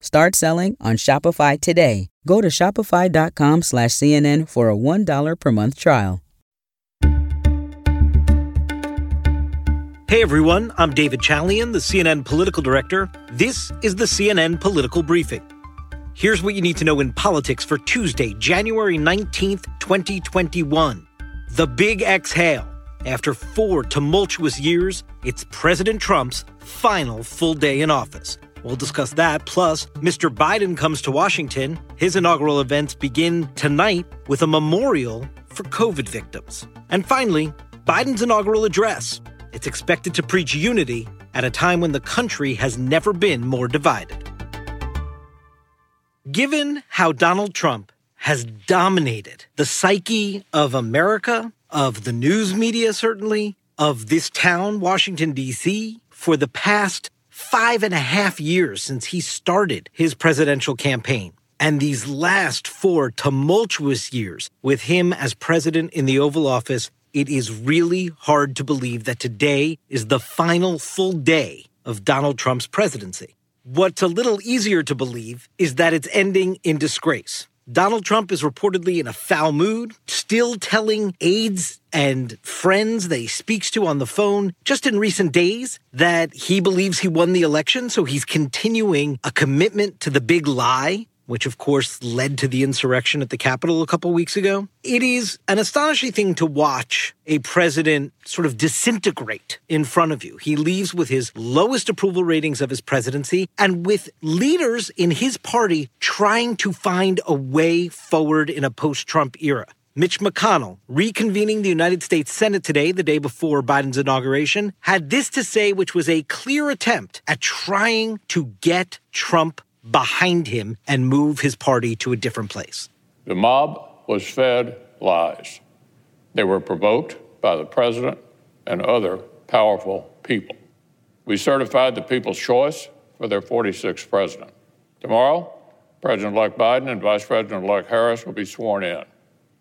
Start selling on Shopify today. Go to shopify.com slash CNN for a $1 per month trial. Hey everyone, I'm David Chalian, the CNN political director. This is the CNN Political Briefing. Here's what you need to know in politics for Tuesday, January 19th, 2021. The big exhale. After four tumultuous years, it's President Trump's final full day in office. We'll discuss that. Plus, Mr. Biden comes to Washington. His inaugural events begin tonight with a memorial for COVID victims. And finally, Biden's inaugural address. It's expected to preach unity at a time when the country has never been more divided. Given how Donald Trump has dominated the psyche of America, of the news media, certainly, of this town, Washington, D.C., for the past five and a half years since he started his presidential campaign. And these last four tumultuous years with him as president in the Oval Office, it is really hard to believe that today is the final full day of Donald Trump's presidency. What's a little easier to believe is that it's ending in disgrace. Donald Trump is reportedly in a foul mood, still telling aides and friends that he speaks to on the phone just in recent days that he believes he won the election. So he's continuing a commitment to the big lie which of course led to the insurrection at the Capitol a couple weeks ago. It is an astonishing thing to watch a president sort of disintegrate in front of you. He leaves with his lowest approval ratings of his presidency and with leaders in his party trying to find a way forward in a post Trump era. Mitch McConnell, reconvening the United States Senate today, the day before Biden's inauguration, had this to say, which was a clear attempt at trying to get Trump behind him and move his party to a different place. The mob was fed lies. They were provoked by the president and other powerful people. We certified the people's choice for their 46th president. Tomorrow, President elect Biden and Vice President elect Harris will be sworn in.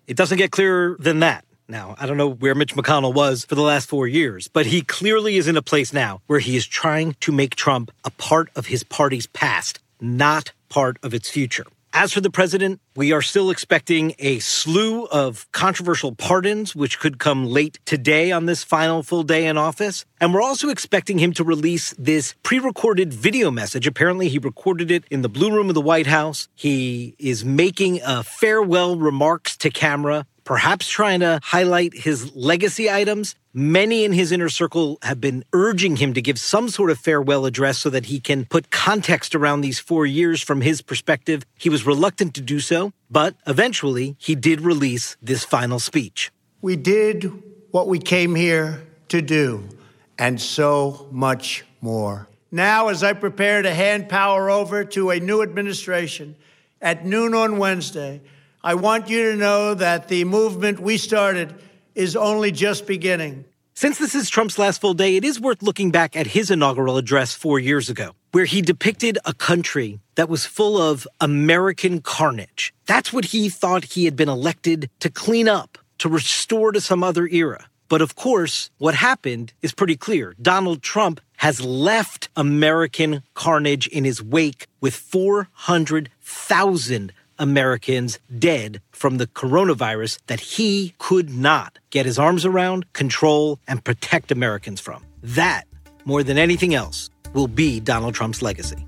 It doesn't get clearer than that. Now, I don't know where Mitch McConnell was for the last four years, but he clearly is in a place now where he is trying to make Trump a part of his party's past not part of its future. As for the president, we are still expecting a slew of controversial pardons, which could come late today on this final full day in office. And we're also expecting him to release this pre recorded video message. Apparently, he recorded it in the Blue Room of the White House. He is making a farewell remarks to camera perhaps trying to highlight his legacy items. Many in his inner circle have been urging him to give some sort of farewell address so that he can put context around these four years from his perspective. He was reluctant to do so, but eventually he did release this final speech. We did what we came here to do, and so much more. Now, as I prepare to hand power over to a new administration at noon on Wednesday, I want you to know that the movement we started is only just beginning. Since this is Trump's last full day, it is worth looking back at his inaugural address four years ago, where he depicted a country that was full of American carnage. That's what he thought he had been elected to clean up, to restore to some other era. But of course, what happened is pretty clear. Donald Trump has left American carnage in his wake with 400,000 Americans dead from the coronavirus that he could not get his arms around, control, and protect Americans from. That, more than anything else, will be Donald Trump's legacy.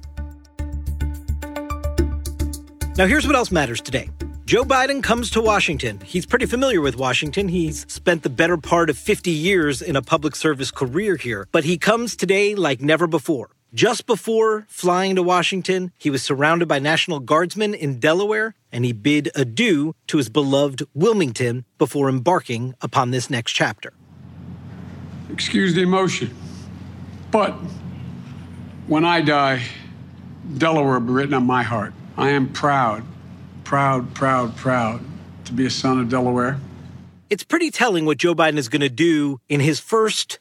Now, here's what else matters today. Joe Biden comes to Washington. He's pretty familiar with Washington. He's spent the better part of 50 years in a public service career here, but he comes today like never before. Just before flying to Washington, he was surrounded by National Guardsmen in Delaware, and he bid adieu to his beloved Wilmington before embarking upon this next chapter. Excuse the emotion, but when I die, Delaware will be written on my heart. I am proud, proud, proud, proud to be a son of Delaware. It's pretty telling what Joe Biden is going to do in his first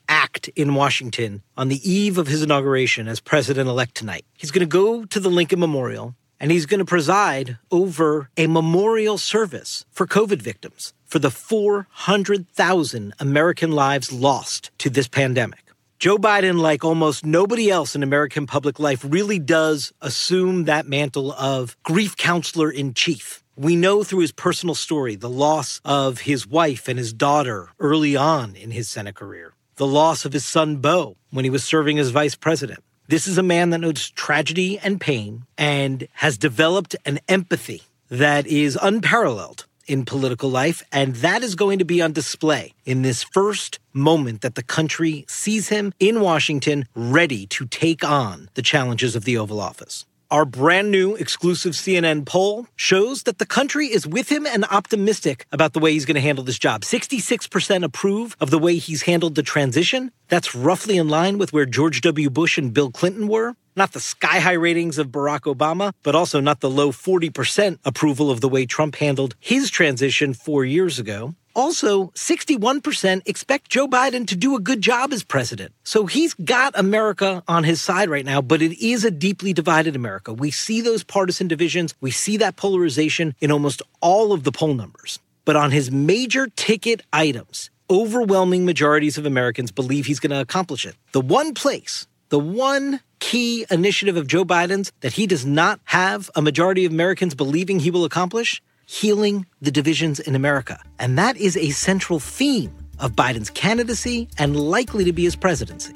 in Washington on the eve of his inauguration as president elect tonight. He's going to go to the Lincoln Memorial and he's going to preside over a memorial service for COVID victims for the 400,000 American lives lost to this pandemic. Joe Biden, like almost nobody else in American public life, really does assume that mantle of grief counselor in chief. We know through his personal story the loss of his wife and his daughter early on in his Senate career, the loss of his son Beau when he was serving as vice president. This is a man that knows tragedy and pain and has developed an empathy that is unparalleled in political life, and that is going to be on display in this first moment that the country sees him in Washington ready to take on the challenges of the Oval Office. Our brand new exclusive CNN poll shows that the country is with him and optimistic about the way he's going to handle this job. 66% approve of the way he's handled the transition. That's roughly in line with where George W. Bush and Bill Clinton were. Not the sky high ratings of Barack Obama, but also not the low 40% approval of the way Trump handled his transition four years ago. Also, 61% expect Joe Biden to do a good job as president. So he's got America on his side right now, but it is a deeply divided America. We see those partisan divisions, we see that polarization in almost all of the poll numbers. But on his major ticket items, overwhelming majorities of Americans believe he's going to accomplish it. The one place, the one key initiative of Joe Biden's that he does not have a majority of Americans believing he will accomplish healing the divisions in America. And that is a central theme of Biden's candidacy and likely to be his presidency.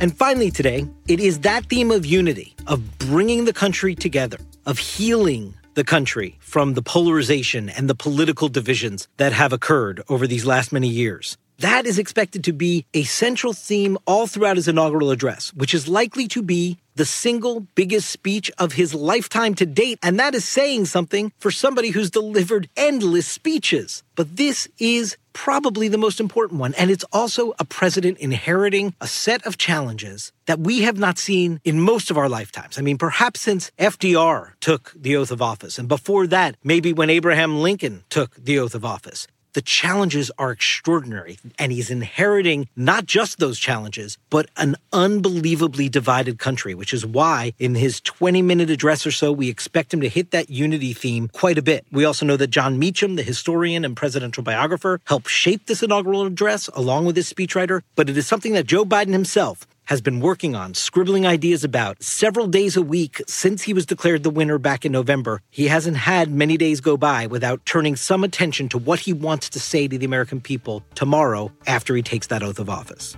And finally, today, it is that theme of unity, of bringing the country together, of healing the country from the polarization and the political divisions that have occurred over these last many years. That is expected to be a central theme all throughout his inaugural address, which is likely to be the single biggest speech of his lifetime to date. And that is saying something for somebody who's delivered endless speeches. But this is probably the most important one. And it's also a president inheriting a set of challenges that we have not seen in most of our lifetimes. I mean, perhaps since FDR took the oath of office, and before that, maybe when Abraham Lincoln took the oath of office the challenges are extraordinary. And he's inheriting not just those challenges, but an unbelievably divided country, which is why in his 20 minute address or so, we expect him to hit that unity theme quite a bit. We also know that Jon Meacham, the historian and presidential biographer, helped shape this inaugural address along with his speechwriter, but it is something that Joe Biden himself has been working on, scribbling ideas about several days a week since he was declared the winner back in November. He hasn't had many days go by without turning some attention to what he wants to say to the American people tomorrow after he takes that oath of office.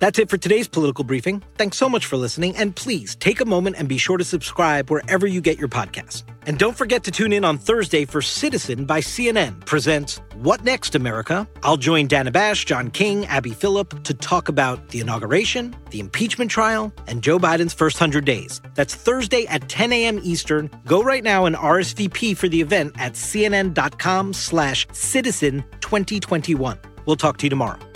That's it for today's political briefing. Thanks so much for listening, and please take a moment and be sure to subscribe wherever you get your podcasts. And don't forget to tune in on Thursday for Citizen by CNN presents What Next America? I'll join Dana Bash, John King, Abby Phillip to talk about the inauguration, the impeachment trial, and Joe Biden's first 100 days. That's Thursday at 10 a.m. Eastern. Go right now and RSVP for the event at cnn.com slash citizen 2021. We'll talk to you tomorrow.